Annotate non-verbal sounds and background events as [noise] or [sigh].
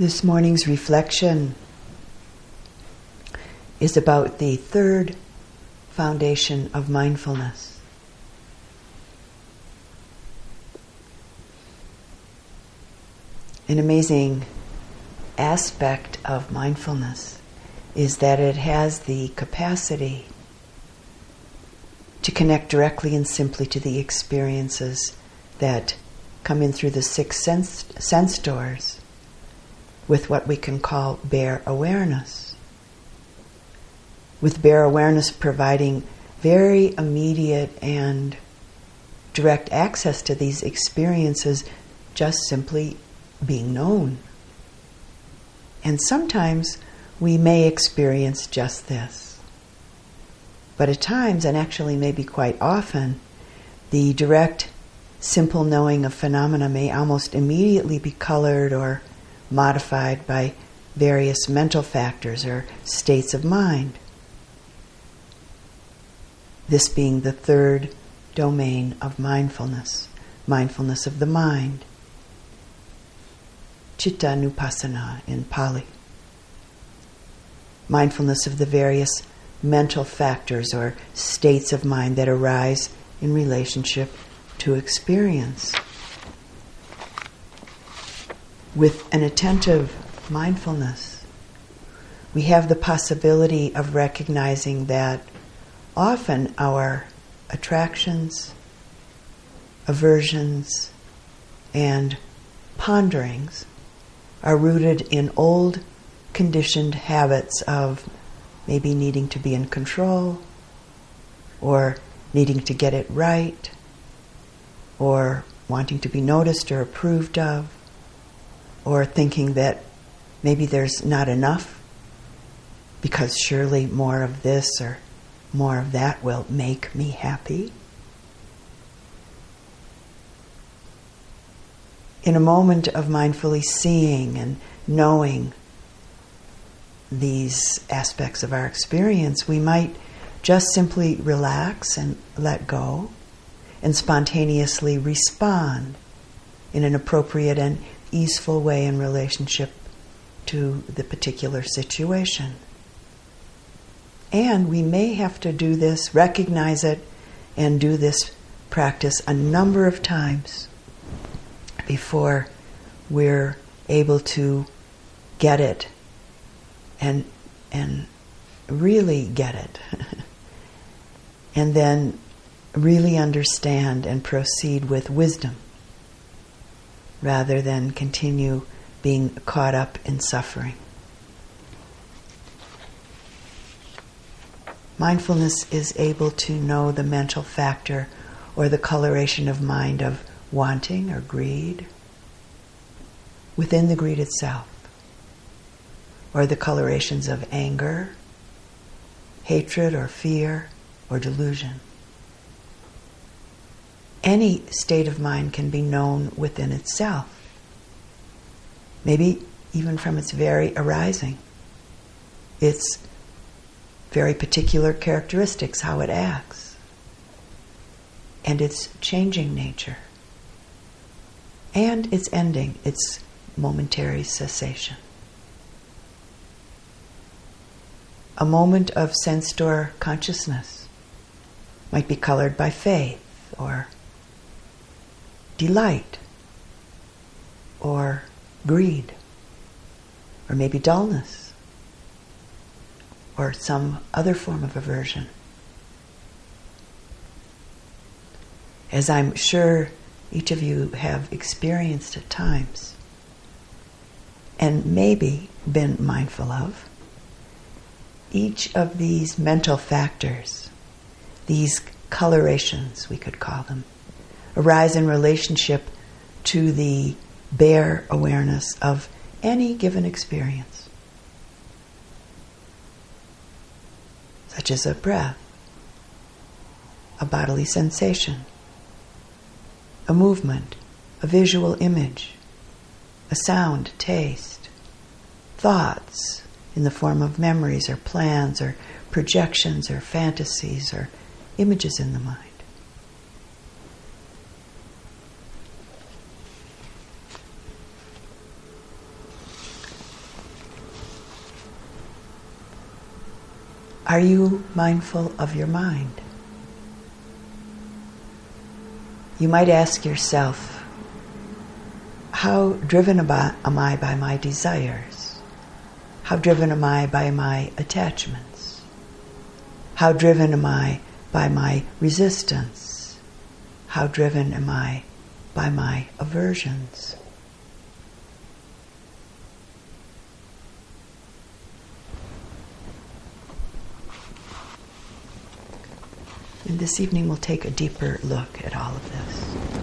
This morning's reflection is about the third foundation of mindfulness. An amazing aspect of mindfulness is that it has the capacity to connect directly and simply to the experiences that come in through the six sense, sense doors with what we can call bare awareness. With bare awareness providing very immediate and direct access to these experiences just simply being known. And sometimes we may experience just this. But at times, and actually maybe quite often, the direct, simple knowing of phenomena may almost immediately be colored or modified by various mental factors or states of mind. This being the third domain of mindfulness, mindfulness of the mind. Cittanupassana in Pali. Mindfulness of the various mental factors or states of mind that arise in relationship to experience with an attentive mindfulness, we have the possibility of recognizing that often our attractions, aversions, and ponderings are rooted in old conditioned habits of maybe needing to be in control or needing to get it right or wanting to be noticed or approved of or thinking that maybe there's not enough because surely more of this or more of that will make me happy. In a moment of mindfully seeing and knowing these aspects of our experience, we might just simply relax and let go and spontaneously respond in an appropriate and easeful way in relationship to the particular situation. And we may have to do this, recognize it, and do this practice a number of times before we're able to get it and and really get it [laughs] and then really understand and proceed with wisdom rather than continue being caught up in suffering. Mindfulness is able to know the mental factor or the coloration of mind of wanting or greed within the greed itself, or the colorations of anger, hatred, or fear, or delusion any state of mind can be known within itself. Maybe even from its very arising, its very particular characteristics, how it acts, and its changing nature, and its ending, its momentary cessation. A moment of sense door consciousness might be colored by faith or delight or greed or maybe dullness or some other form of aversion. As I'm sure each of you have experienced at times and maybe been mindful of, each of these mental factors, these colorations, we could call them, arise in relationship to the bare awareness of any given experience, such as a breath, a bodily sensation, a movement, a visual image, a sound, taste, thoughts in the form of memories or plans or projections or fantasies or images in the mind. Are you mindful of your mind? You might ask yourself, how driven am I by my desires? How driven am I by my attachments? How driven am I by my resistance? How driven am I by my aversions? And this evening we'll take a deeper look at all of this.